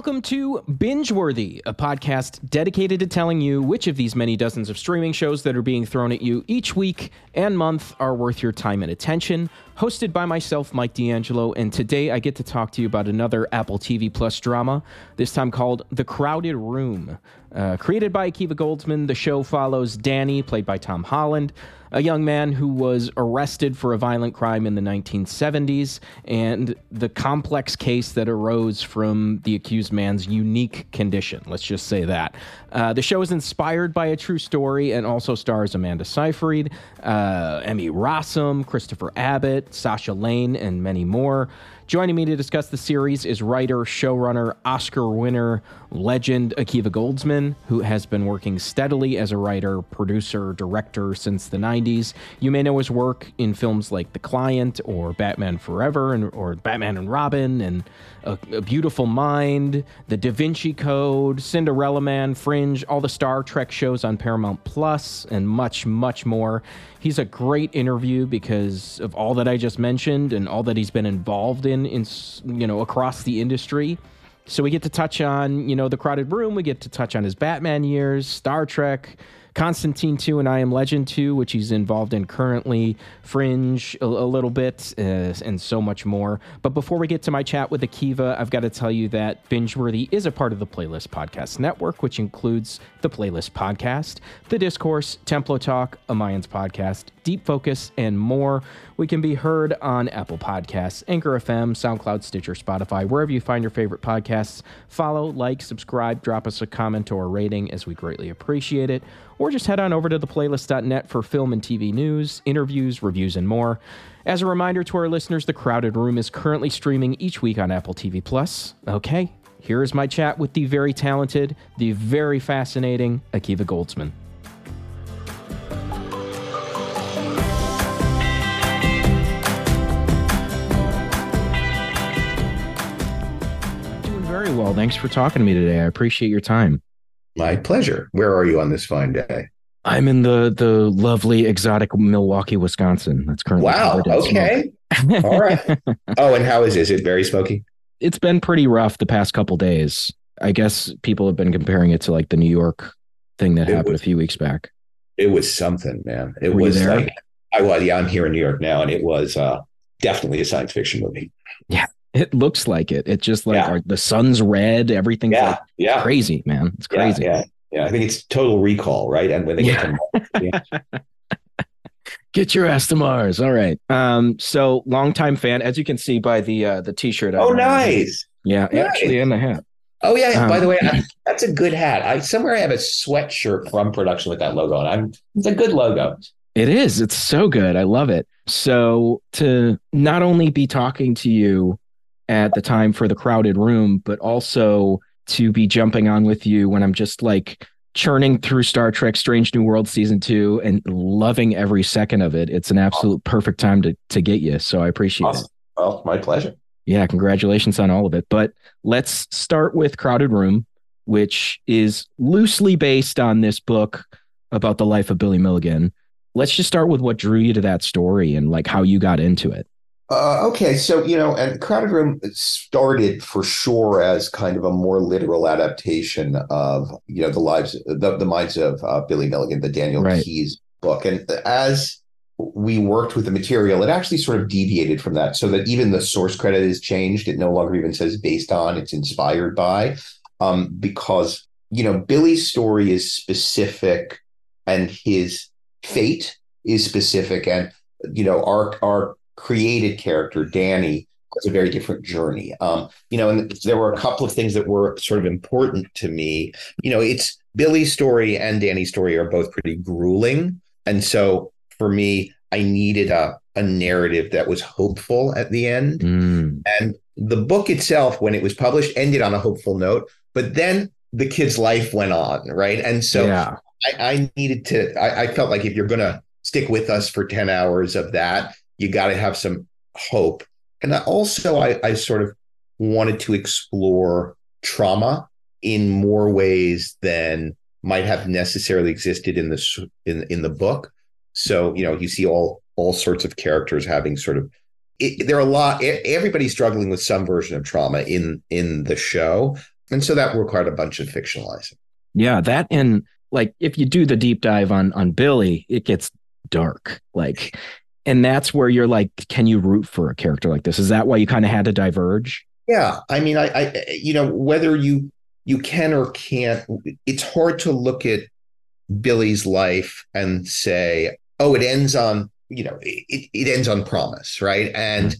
Welcome to Bingeworthy, a podcast dedicated to telling you which of these many dozens of streaming shows that are being thrown at you each week and month are worth your time and attention. Hosted by myself, Mike DeAngelo, and today I get to talk to you about another Apple TV Plus drama, this time called The Crowded Room. Uh, created by Akiva Goldsman, the show follows Danny, played by Tom Holland, a young man who was arrested for a violent crime in the 1970s, and the complex case that arose from the accused man's unique condition. Let's just say that. Uh, the show is inspired by a true story and also stars Amanda Seyfried, uh, Emmy Rossum, Christopher Abbott, Sasha Lane, and many more. Joining me to discuss the series is writer, showrunner, Oscar winner, legend Akiva Goldsman, who has been working steadily as a writer, producer, director since the 90s. You may know his work in films like The Client or Batman Forever and, or Batman and Robin and a, a Beautiful Mind, The Da Vinci Code, Cinderella Man, Fringe, all the Star Trek shows on Paramount Plus, and much, much more. He's a great interview because of all that I just mentioned and all that he's been involved in, in you know, across the industry. So we get to touch on, you know, the crowded room. We get to touch on his Batman years, Star Trek, Constantine 2 and I Am Legend 2, which he's involved in currently, Fringe a, a little bit, uh, and so much more. But before we get to my chat with Akiva, I've got to tell you that Bingeworthy is a part of the Playlist Podcast Network, which includes the Playlist Podcast, The Discourse, Templo Talk, a Mayans Podcast, Deep Focus, and more. We can be heard on Apple Podcasts, Anchor FM, SoundCloud, Stitcher, Spotify, wherever you find your favorite podcasts. Follow, like, subscribe, drop us a comment or a rating as we greatly appreciate it. Or just head on over to theplaylist.net for film and TV news, interviews, reviews, and more. As a reminder to our listeners, The Crowded Room is currently streaming each week on Apple TV Plus. Okay, here is my chat with the very talented, the very fascinating Akiva Goldsman. Doing very well. Thanks for talking to me today. I appreciate your time. My pleasure. Where are you on this fine day? I'm in the the lovely exotic Milwaukee, Wisconsin. That's currently wow. Okay. All right. Oh, and how is it? Is it very smoky? It's been pretty rough the past couple days. I guess people have been comparing it to like the New York thing that It happened was- a few weeks back. It was something, man. It Were was like I was. Yeah, I'm here in New York now, and it was uh, definitely a science fiction movie. It looks like it. It just like Yeah. our, the sun's red. Everything's Yeah, like yeah, crazy, man. It's crazy. Yeah, yeah. I think it's Total Recall, right? And when they get Yeah. to Get your ass to Mars. All right. Um. So longtime fan, as you can see by the uh the t-shirt. Oh, nice. Yeah, Nice. actually, and the hat. Oh yeah. Um, by the way, I, that's a good hat. I somewhere I have a sweatshirt from production with that logo on. I'm. It's a good logo. It is. It's so good. I love it. So to not only be talking to you at the time for the crowded room, but also to be jumping on with you when I'm just like churning through Star Trek Strange New World season 2 and loving every second of it. It's an absolute perfect time to to get you. So I appreciate it. Well, my pleasure. Yeah, congratulations on all of it. But let's start with Crowded Room, which is loosely based on this book about the life of Billy Milligan. Let's just start with what drew you to that story and like how you got into it. Uh, okay, so you know, and Crowded Room started for sure as kind of a more literal adaptation of you know the lives, the, the minds of uh, Billy Milligan, the Daniel Right. Keyes book, and as we worked with the material, it actually sort of deviated from that, so that even the source credit is changed. It no longer even says based on; it's inspired by, um, because you know Billy's story is specific, and his fate is specific, and you know our our created character danny was a very different journey. Um you know and there were a couple of things that were sort of important to me. You know it's billy's story and danny's story are both pretty grueling. And so for me i needed a, a narrative that was hopeful at the end. Mm, and the book itself when it was published ended on a hopeful note but then the kid's life went on right? And so yeah, I, I needed to. I, I felt like if you're going to stick with us for ten hours of that, you got to have some hope. And I also, I, I sort of wanted to explore trauma in more ways than might have necessarily existed in this in in the book. So you know, you see all all sorts of characters having sort of it, there are a lot. Everybody's struggling with some version of trauma in in the show, and so that required a bunch of fictionalizing. Yeah, that and like if you do the deep dive on on Billy, it gets dark. Like, and that's where you're like, can you root for a character like this? Is that why you kind of had to diverge? Yeah, I mean, I, I, you know, whether you you can or can't, it's hard to look at Billy's life and say, oh, it ends on, you know, it, it ends on promise, right? And mm-hmm.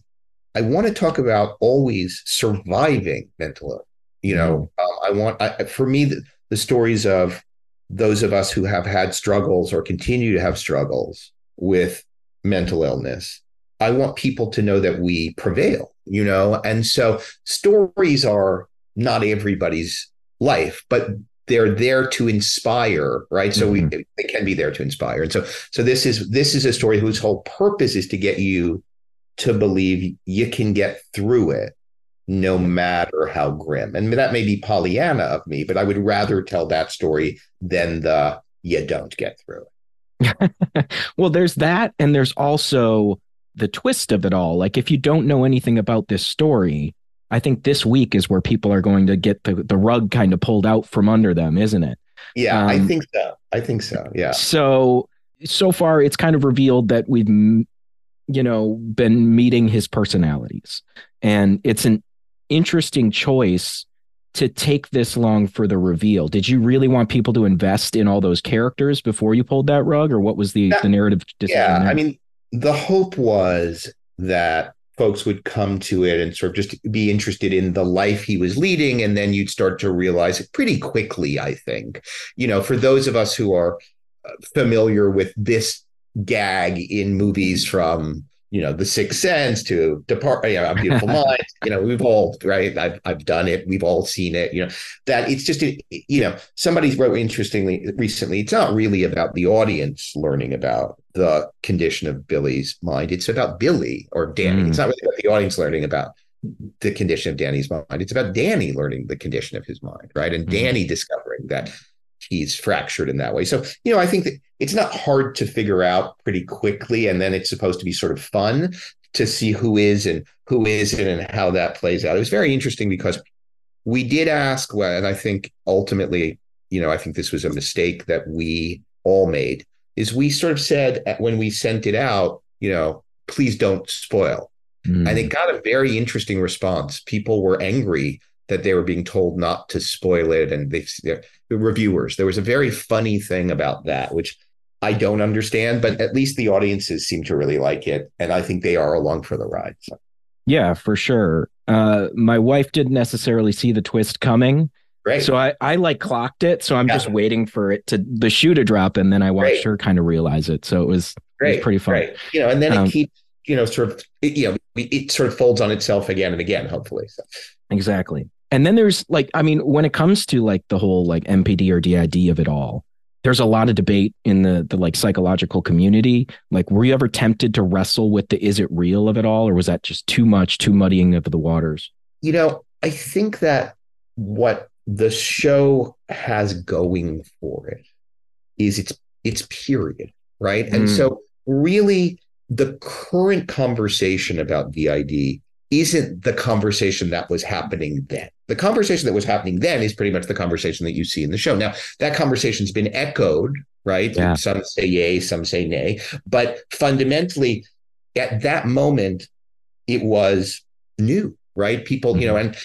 I want to talk about always surviving mental illness. You know, mm-hmm. um, I want, I, for me, the, the stories of those of us who have had struggles or continue to have struggles with mental illness I want people to know that we prevail, you know? And so stories are not everybody's life, but they're there to inspire, right? So mm-hmm. we they can be there to inspire. And so so this is this is a story whose whole purpose is to get you to believe you can get through it no matter how grim. And that may be Pollyanna of me, but I would rather tell that story than the you don't get through it. well, there's that and there's also the twist of it all. Like if you don't know anything about this story, I think this week is where people are going to get the, the rug kind of pulled out from under them, isn't it? Yeah, um, I think so. I think so. Yeah. So so far it's kind of revealed that we've you know been meeting his personalities and it's an interesting choice to take this long for the reveal. Did you really want people to invest in all those characters before you pulled that rug or what was the that, the narrative Yeah, I mean the hope was that folks would come to it and sort of just be interested in the life he was leading and then you'd start to realize it pretty quickly i think. You know for those of us who are uh, familiar with this gag in movies from you know, The Sixth Sense to Depart, you know, A Beautiful Mind. You know, we've all right. I've I've done it. We've all seen it. You know, that it's just you know, somebody wrote interestingly recently. It's not really about the audience learning about the condition of Billy's mind. It's about Billy or Danny. Mm. It's not really about the audience learning about the condition of Danny's mind. It's about Danny learning the condition of his mind, right? And mm. Danny discovering that he's fractured in that way. So, you know, I think that it's not hard to figure out pretty quickly. And then it's supposed to be sort of fun to see who is and who isn't and how that plays out. It was very interesting because we did ask, well, and I think ultimately, you know, I think this was a mistake that we all made, is we sort of said when we sent it out, you know, please don't spoil. Mm. And it got a very interesting response. People were angry that they were being told not to spoil it and they the reviewers there was a very funny thing about that which i don't understand but at least the audiences seem to really like it and i think they are along for the ride so. yeah for sure uh, my wife didn't necessarily see the twist coming Right. So I, I like clocked it. So I'm yeah. just waiting for it to the shoe to drop, and then I watched Great. her kind of realize it. So it was, Great. It was pretty fun. Great. You know, and then um, it keeps you know sort of it, you know it sort of folds on itself again and again. Hopefully, so. exactly and then there's like i mean when it comes to like the whole like mpd or did of it all there's a lot of debate in the the like psychological community. Like were you ever tempted to wrestle with the is it real of it all or was that just too much too muddying of the waters? You know i think that what the show has going for it is it's it's period right? Mm. and so really the current conversation about did isn't the conversation that was happening then. The conversation that was happening then is pretty much the conversation that you see in the show. Now, that conversation's been echoed, right? Yeah. Some say yay, some say nay. But fundamentally, at that moment, it was new, right? People, mm-hmm. you know, and,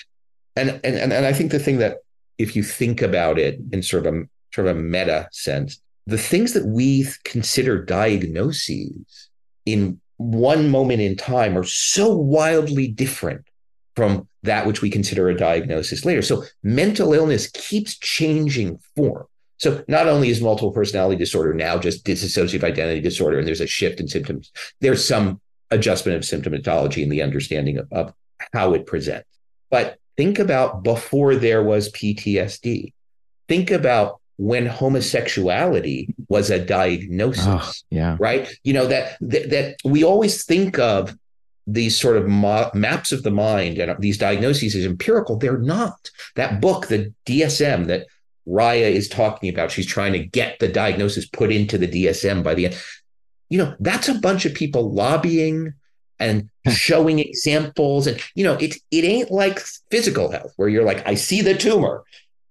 and and and and I think the thing that if you think about it in sort of a sort of a meta sense, the things that we consider diagnoses in one moment in time are so wildly different from that which we consider a diagnosis later. So mental illness keeps changing form. So not only is multiple personality disorder now just dissociative identity disorder and there's a shift in symptoms, there's some adjustment of symptomatology and the understanding of, of how it presents. But think about before there was PTSD. Think about when homosexuality was a diagnosis. Oh, yeah. Right. You know, that, that, that we always think of these sort of ma- maps of the mind and these diagnoses as empirical. They're not. That book, the DSM that Rya is talking about, she's trying to get the diagnosis put into the DSM by the end. You know, that's a bunch of people lobbying and showing examples and you know it it ain't like physical health where you're like I see the tumor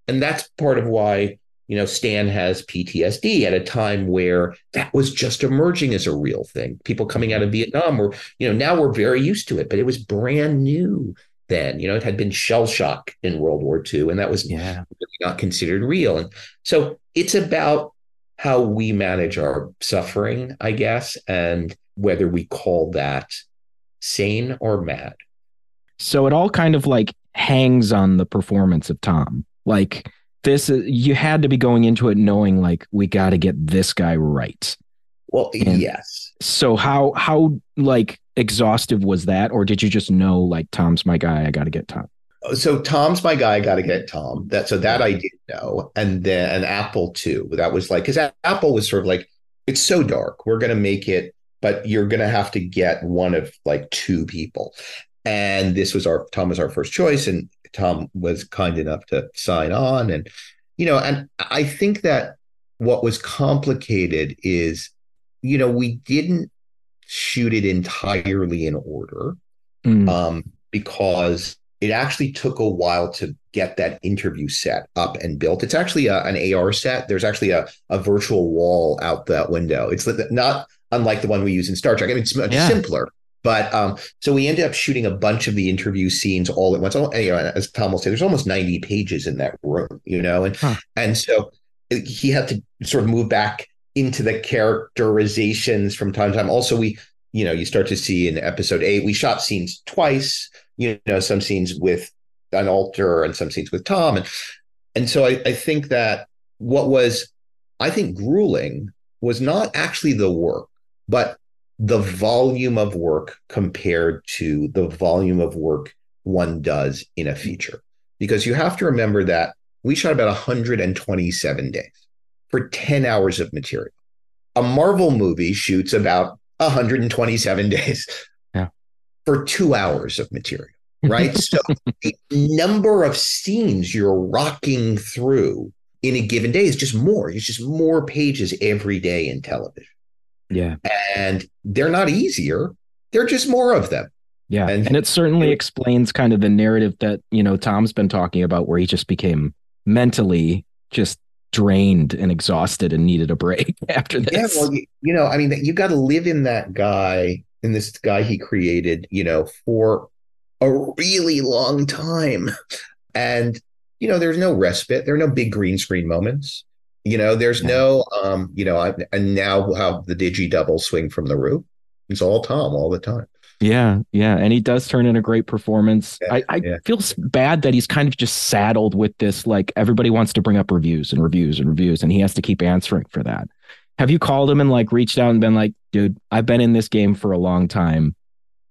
and that's part of why you know Stan has PTSD at a time where that was just emerging as a real thing people coming out of mm-hmm. Vietnam were you know now we're very used to it but it was brand new then you know it had been shell shock in World War II and that was yeah. not considered real and so it's about how we manage our suffering I guess and whether we call that sane or mad. So it all kind of like hangs on the performance of Tom. Like this, you had to be going into it knowing like we got to get this guy right. Well, and yes. So how how like exhaustive was that, or did you just know like Tom's my guy? I got to get Tom. So Tom's my guy. I got to get Tom. That so that I did know, and then and Apple too. That was like because Apple was sort of like it's so dark. We're gonna make it but you're going to have to get one of like two people. And this was our Tom was our first choice, and Tom was kind enough to sign on. And you know, and I think that what was complicated is, you know, we didn't shoot it entirely in order mm. um, because it actually took a while to get that interview set up and built. It's actually a, an AR set. There's actually a, a virtual wall out that window. It's not unlike the one we use in Star Trek. I mean, it's much yeah. simpler. But um, so we ended up shooting a bunch of the interview scenes all at once. Oh, you know, as Tom will say, there's almost 90 pages in that room, you know, and huh. and so he had to sort of move back into the characterizations from time to time. Also, we, you know, you start to see in episode eight, we shot scenes twice, you know, some scenes with an alter and some scenes with Tom. And and so I, I think that what was, I think, grueling was not actually the work but the volume of work compared to the volume of work one does in a mm-hmm. feature. Because you have to remember that we shot about 127 days for 10 hours of material. A Marvel movie shoots about 127 days yeah. for two hours of material, right? so the number of scenes you're rocking through in a given day is just more. It's just more pages every day in television. Yeah. And they're not easier, they're just more of them. Yeah. And, and it certainly it, explains kind of the narrative that, you know, Tom's been talking about where he just became mentally just drained and exhausted and needed a break after this. Yeah, well, you, you know, I mean, you got to live in that guy, in this guy he created, you know, for a really long time. And, you know, there's no respite. There are no big green screen moments. You know, there's no, um, you know, I, and now have the digi double swing from the roof. It's all Tom all the time. Yeah, yeah, and he does turn in a great performance. Yeah, I, I yeah. feel bad that he's kind of just saddled with this. Like everybody wants to bring up reviews and reviews and reviews, and he has to keep answering for that. Have you called him and like reached out and been like, "Dude, I've been in this game for a long time.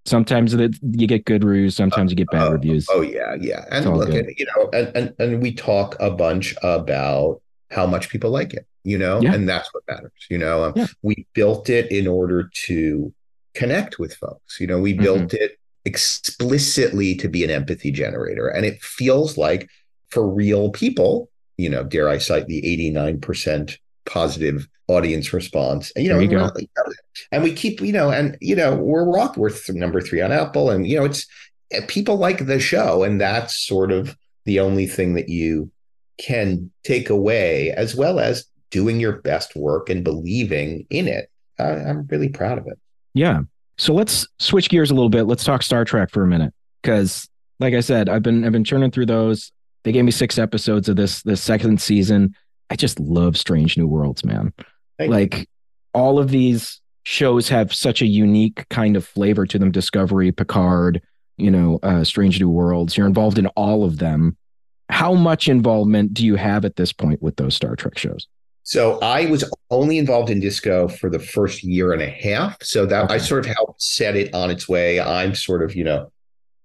Sometimes you get good reviews, sometimes you get bad uh, reviews." Oh yeah, yeah, and look, at, you know, and, and and we talk a bunch about how much people like it, you know, yeah. and that's what matters. You know, um, yeah. we built it in order to connect with folks. You know, we mm-hmm. built it explicitly to be an empathy generator, and it feels like for real people. You know, dare I cite the eighty nine percent positive audience response. And, you know, you and, and we keep, you know, and you know, we're rock. We're th- number three on Apple, and you know, it's eh, people like the show, and that's sort of the only thing that you can take away, as well as doing your best work and believing in it. I, I'm really proud of it. Yeah. So let's switch gears a little bit. Let's talk Star Trek for a minute, because, like I said, I've been I've been churning through those. They gave me six episodes of this this second season. I just love Strange New Worlds, man. Thank like you. all of these shows have such a unique kind of flavor to them. Discovery, Picard, you know, uh, Strange New Worlds. You're involved in all of them how much involvement do you have at this point with those Star Trek shows? So I was only involved in disco for the first year and a half. So that okay. I sort of helped set it on its way. I'm sort of, you know,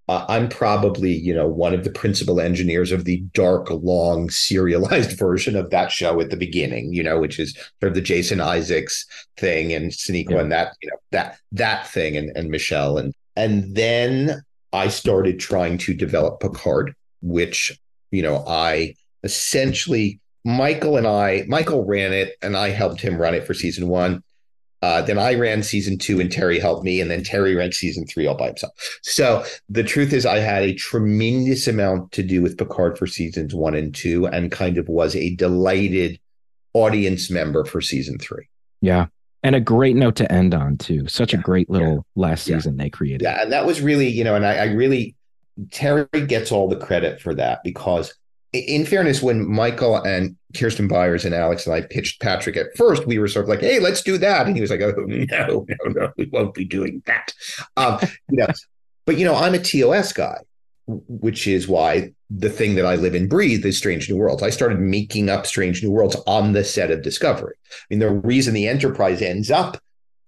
uh, I'm probably, you know, one of the principal engineers of the dark, long, serialized version of that show at the beginning, you know, which is sort of the Jason Isaacs thing and Sonequa yeah. and that, you know, that that thing and, and Michelle. And and then I started trying to develop Picard, which you know, I essentially Michael and I, Michael ran it and I helped him run it for season one. Uh, then I ran season two and Terry helped me. And then Terry ran season three all by himself. So the truth is, I had a tremendous amount to do with Picard for seasons one and two and kind of was a delighted audience member for season three. Yeah. And a great note to end on, too. Such yeah. a great little yeah. last season yeah. they created. Yeah. And that was really, you know, and I, I really, Terry gets all the credit for that because in fairness, when Michael and Kirsten Byers and Alex and I pitched Patrick at first, we were sort of like, "Hey, let's do that," and he was like, "Oh no, no, no, we won't be doing that." Um, you know, but you know, I'm a TOS guy, which is why the thing that I live and breathe is Strange New Worlds. I started making up Strange New Worlds on the set of Discovery. I mean, the reason the Enterprise ends up,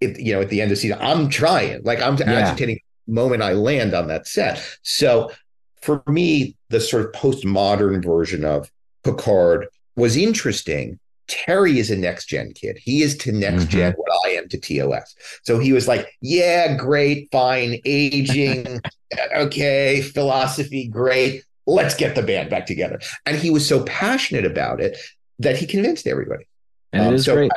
at, you know, at the end of the season, I'm trying, like I'm yeah. agitating moment I land on that set. So for me, the sort of postmodern version of Picard was interesting. Terry is a next gen kid. He is to next mm-hmm. gen what I am to TOS. So he was like, yeah, great, fine, aging, okay, philosophy, great. Let's get the band back together. And he was so passionate about it that he convinced everybody. And um, it is so great.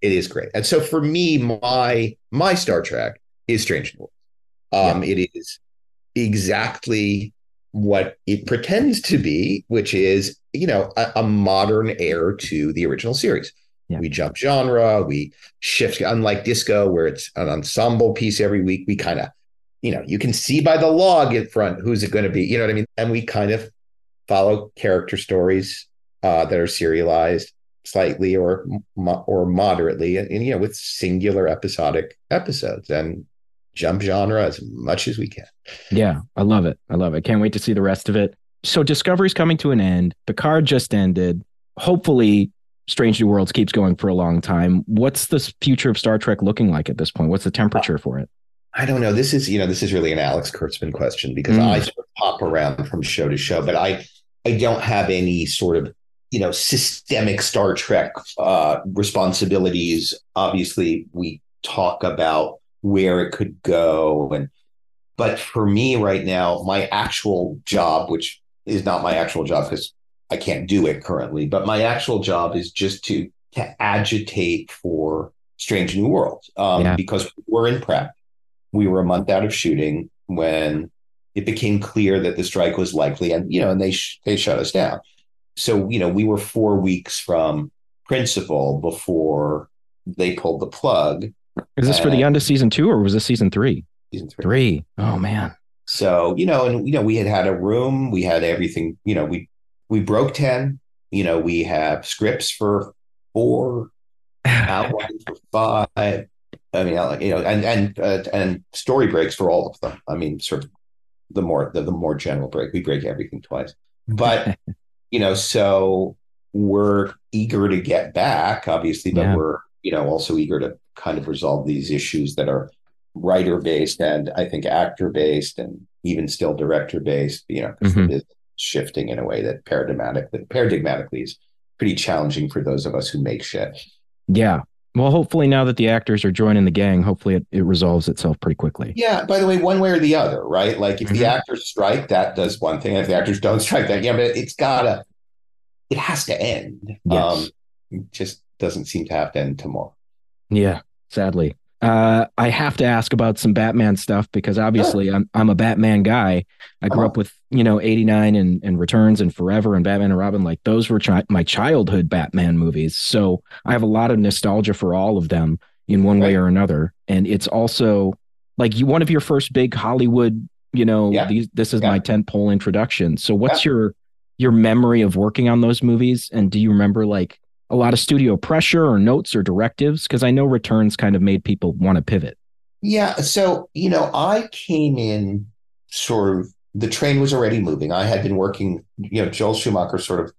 It is great. And so for me, my my Star Trek is Strange New Worlds. Um, yeah. It is exactly what it pretends to be, which is, you know, a, a modern heir to the original series. Yeah. We jump genre, we shift, unlike disco, where it's an ensemble piece every week, we kind of, you know, you can see by the log in front who's it going to be, you know what I mean? And we kind of follow character stories uh, that are serialized slightly or or moderately and, and you know with singular episodic episodes and jump genre as much as we can. Yeah, I love it. I love it. Can't wait to see the rest of it. So Discovery's coming to an end. Picard just ended. Hopefully, Strange New Worlds keeps going for a long time. What's the future of Star Trek looking like at this point? What's the temperature for it? I don't know. This is, you know, this is really an Alex Kurtzman question because mm. I sort of pop around from show to show, but I I don't have any sort of you know systemic Star Trek uh, responsibilities. Obviously, we talk about where it could go and but for me right now my actual job which is not my actual job because i can't do it currently but my actual job is just to to agitate for strange new worlds um, yeah. because we're in prep we were a month out of shooting when it became clear that the strike was likely and you know and they sh- they shut us down so you know we were four weeks from principal before they pulled the plug is this for the end of season two or was this season three? Season three. Three. Oh man. So you know, and you know, we had had a room, we had everything. You know, we we broke ten. You know, we have scripts for four, outlines for five. I mean, you know, and and uh, and story breaks for all of them. I mean, sort of the more the, the more general break. We break everything twice, but you know, so we're eager to get back, obviously, but yeah. we're you know also eager to kind of resolve these issues that are writer based and I think actor based and even still director based, you know, because mm-hmm. shifting in a way that paradigmatically paradigmatically is pretty challenging for those of us who make shit. Yeah. Well, hopefully now that the actors are joining the gang, hopefully it, it resolves itself pretty quickly. Yeah. By the way, one way or the other, right? Like if mm-hmm. the actors strike, that does one thing. If the actors don't strike, that yeah, but it's gotta, it has to end. Yes. Um, it just doesn't seem to have to end tomorrow. Yeah sadly. Uh, I have to ask about some Batman stuff because obviously I'm I'm a Batman guy. I grew up with you know '89 and and Returns and Forever and Batman and Robin. Like those were chi- my childhood Batman movies. So I have a lot of nostalgia for all of them in one way or another. And it's also like you one of your first big Hollywood. You know, yeah. these, this is yeah. my tent pole introduction. So what's yeah. your your memory of working on those movies? And do you remember like a lot of studio pressure or notes or directives? Because I know returns kind of made people want to pivot. Yeah. So, you know, I came in sort of, the train was already moving. I had been working, you know, Joel Schumacher sort of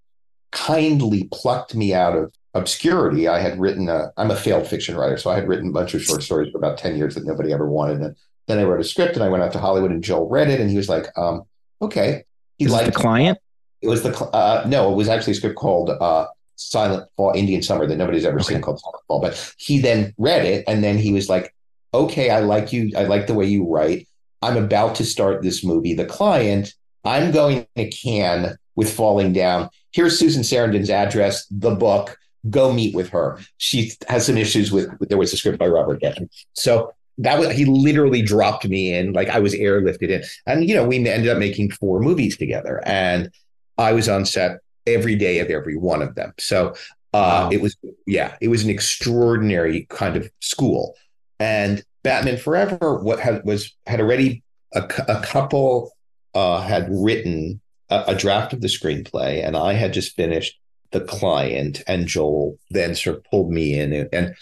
kindly plucked me out of obscurity. I had written a, I'm a failed fiction writer. So I had written a bunch of short stories for about 10 years that nobody ever wanted. And then I wrote a script and I went out to Hollywood and Joel read it and he was like, um, okay. He liked the client. It was the, uh, no, it was actually a script called, uh, Silent Fall, Indian Summer that nobody's ever okay. seen called Silent Fall. But he then read it and then he was like, okay, I like you. I like the way you write. I'm about to start this movie. The client, I'm going to Cannes with Falling Down. Here's Susan Sarandon's address, the book. go meet with her. She has some issues with, there was a script by Robert Getty. So that was, he literally dropped me in, like I was airlifted in. And, you know, we ended up making four movies together. And I was on set every day of every one of them. So uh, wow. it was, yeah, it was an extraordinary kind of school. And Batman Forever what had was had already a, a couple uh, had written a, a, draft of the screenplay, and I had just finished the client, and Joel then sort of pulled me in, and, and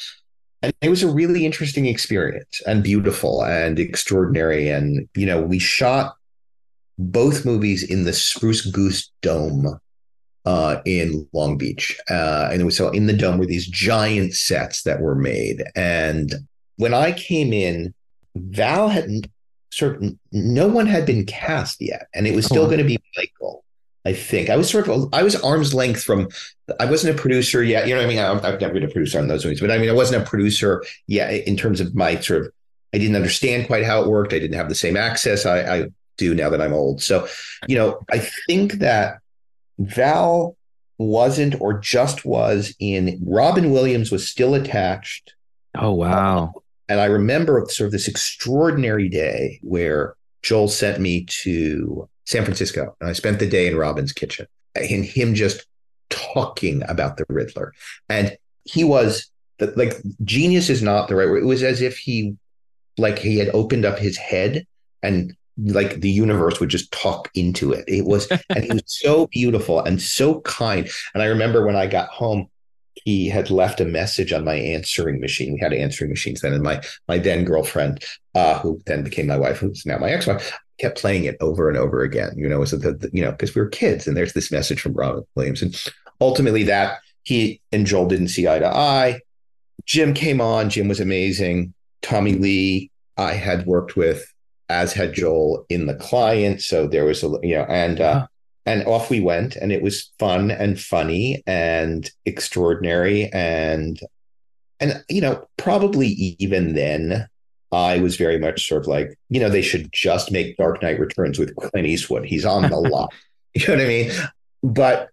and it was a really interesting experience and beautiful and extraordinary. And you know, we shot both movies in the Spruce Goose Dome uh, in Long Beach, uh, and was so in the dome were these giant sets that were made, and when I came in, Val hadn't sort of no one had been cast yet, and it was still going to be Michael. I think I was sort of I was arm's length from I wasn't a producer yet. You know what I mean? I, I've never been a producer on those movies, but I mean I wasn't a producer yet in terms of my sort of I didn't understand quite how it worked. I didn't have the same access I, I do now that I'm old. So, you know, I think that Val wasn't or just was in Robin Williams was still attached. Oh wow. And I remember sort of this extraordinary day where Joel sent me to San Francisco and I spent the day in Robin's kitchen and him just talking about the Riddler. And he was like genius is not the right word. It was as if he like he had opened up his head and like the universe would just talk into it. It was and he was so beautiful and so kind. And I remember when I got home, he had left a message on my answering machine. We had answering machines then, and my my then girlfriend, uh, who then became my wife, who's now my ex-wife, kept playing it over and over again. You know, so the, the you know because we were kids, and there's this message from Robin Williams, and ultimately that he and Joel didn't see eye to eye. Jim came on. Jim was amazing. Tommy Lee, I had worked with, as had Joel in the client. So there was a you know, and uh, and off we went and it was fun and funny and extraordinary. And and you know probably even then i was very much sort of like you know they should just make dark knight returns with clint eastwood. He's on the lot. You know what i mean? But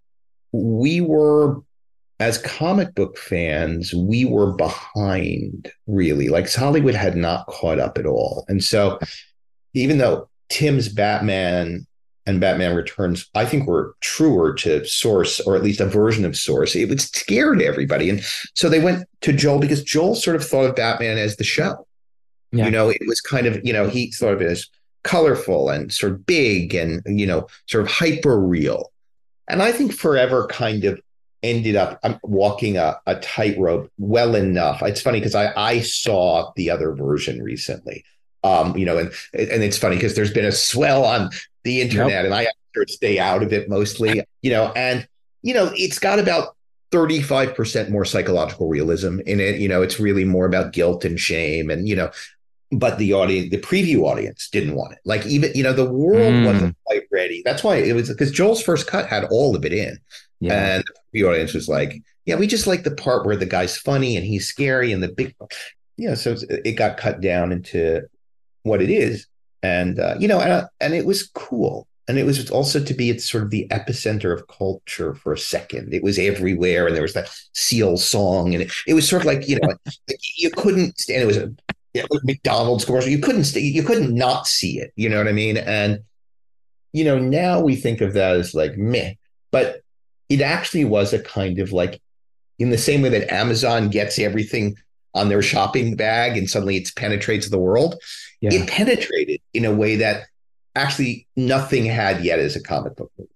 we were as comic book fans we were behind really. Like hollywood had not caught up at all. And so even though tim's batman and Batman Returns, I think were truer to source, or at least a version of source. It would scare everybody. And so they went to Joel because Joel sort of thought of Batman as the show. Yeah. You know, it was kind of, you know, he thought of it as colorful and sort of big and, you know, sort of hyper real. And I think Forever kind of ended up um, walking a, a tightrope well enough. It's funny because I, I saw the other version recently. Um, you know, and and it's funny because there's been a swell on the internet, yep. and I stay out of it mostly. You know, and you know, it's got about 35% more psychological realism in it. You know, it's really more about guilt and shame, and you know, but the audience, the preview audience didn't want it. Like even, you know, the world mm. wasn't quite ready. That's why it was because Joel's first cut had all of it in. Yeah. And the audience was like, yeah, we just like the part where the guy's funny and he's scary and the big, yeah. So it got cut down into what it is. And, uh, you know, and, and it was cool. And it was also to be at sort of the epicenter of culture for a second. It was everywhere. And there was that seal song. And it, it was sort of like, you know, you couldn't stand it was a it was McDonald's commercial. You couldn't stay, you couldn't not see it. You know what I mean? And, you know, now we think of that as like meh, but it actually was a kind of like in the same way that Amazon gets everything on their shopping bag and suddenly it penetrates the world. Yeah. It penetrated in a way that actually nothing had yet as a comic book movie.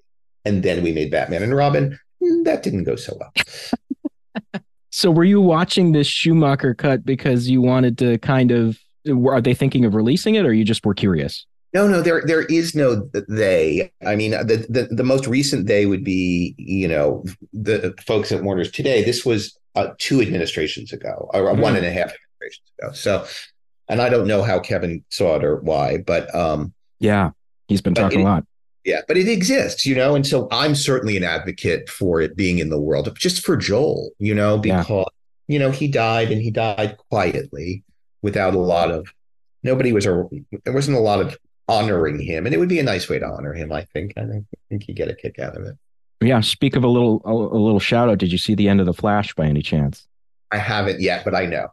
And then we made Batman and Robin. Mm, that didn't go so well. so were you watching this Schumacher cut because you wanted to kind of are they thinking of releasing it or you just were curious? No, no, there there is no they. I mean, the, the the most recent they would be, you know, the folks at Warner's today. This was uh, two administrations ago, or mm. one and a half administrations ago. So, and I don't know how Kevin saw it or why, but um, yeah, he's been talking it, a lot. Yeah, but it exists, you know, and so I'm certainly an advocate for it being in the world, just for Joel, you know, because yeah. you know he died and he died quietly without a lot of nobody was a there wasn't a lot of honoring him, and it would be a nice way to honor him. I think. I think, I think you get a kick out of it. Yeah. Speak of a little a, a little shout out. Did you see the end of the Flash by any chance? I haven't yet, but I know.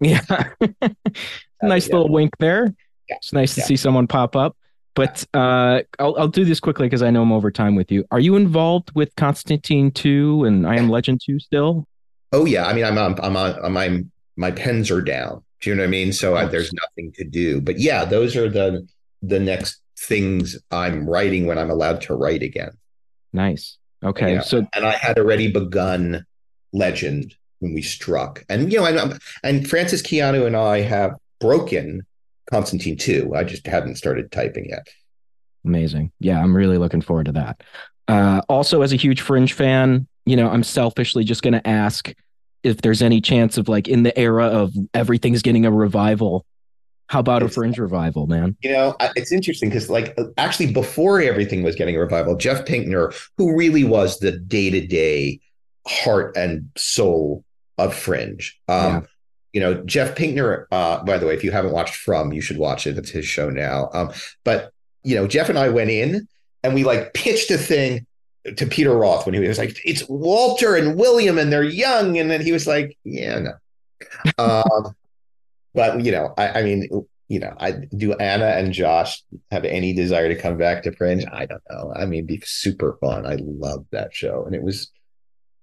Yeah. nice yeah. little wink there. Yeah. It's nice to Yeah. see someone pop up. But uh, I'll, I'll do this quickly because I know I'm over time with you. Are you involved with Constantine 2 and I Am Legend 2 still? Oh yeah, I mean, I'm on, I'm on, I'm, I'm my pens are down. Do you know what I mean? So I, there's nothing to do. But yeah, those are the the next things I'm writing when I'm allowed to write again. Nice. Okay. So, And I had already begun Legend when we struck, and you know, and and Francis Keanu and I have broken Constantine too. I just haven't started typing yet. amazing. Yeah. I'm really looking forward to that. Uh, also, as a huge Fringe fan, you know, I'm selfishly just going to ask if there's any chance of like in the era of everything's getting a revival. How about a Fringe revival, man? You know, it's interesting because, like, actually, before everything was getting a revival, Jeff Pinkner, who really was the day to day heart and soul of Fringe, um, Yeah. you know, Jeff Pinkner. Uh, by the way, if you haven't watched From, you should watch it. It's his show now. Um, but you know, Jeff and I went in and we like pitched a thing to Peter Roth when he was like, "It's Walter and William, and they're young," and then he was like, "Yeah, no." um, but you know, I, I mean, you know, I do Anna and Josh have any desire to come back to Fringe? I don't know. I mean, it'd be super fun. I love that show, and it was,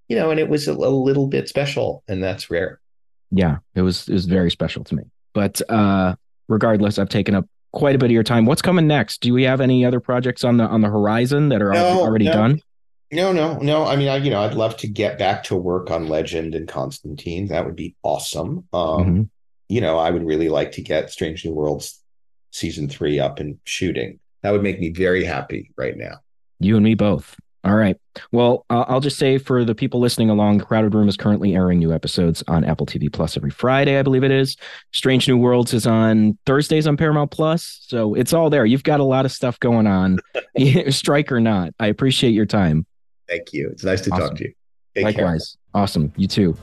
you know, and it was a, a little bit special, and that's rare. Yeah, it was it was very special to me. But uh regardless, I've taken up quite a bit of your time. What's coming next? Do we have any other projects on the on the horizon that are No, already no. done? No, no, no. I mean, I you know, I'd love to get back to work on Legend and Constantine. That would be awesome. Um, Mhm. You know, I would really like to get Strange New Worlds season three up and shooting. That would make me very happy right now. You and me both. All right. Well, uh, I'll just say for the people listening along, Crowded Room is currently airing new episodes on Apple TV Plus every Friday, I believe it is. Strange New Worlds is on Thursdays on Paramount Plus. So it's all there. You've got a lot of stuff going on, strike or not. I appreciate your time. Thank you. It's nice to Awesome. talk to you. Take care. Likewise. Awesome. You too.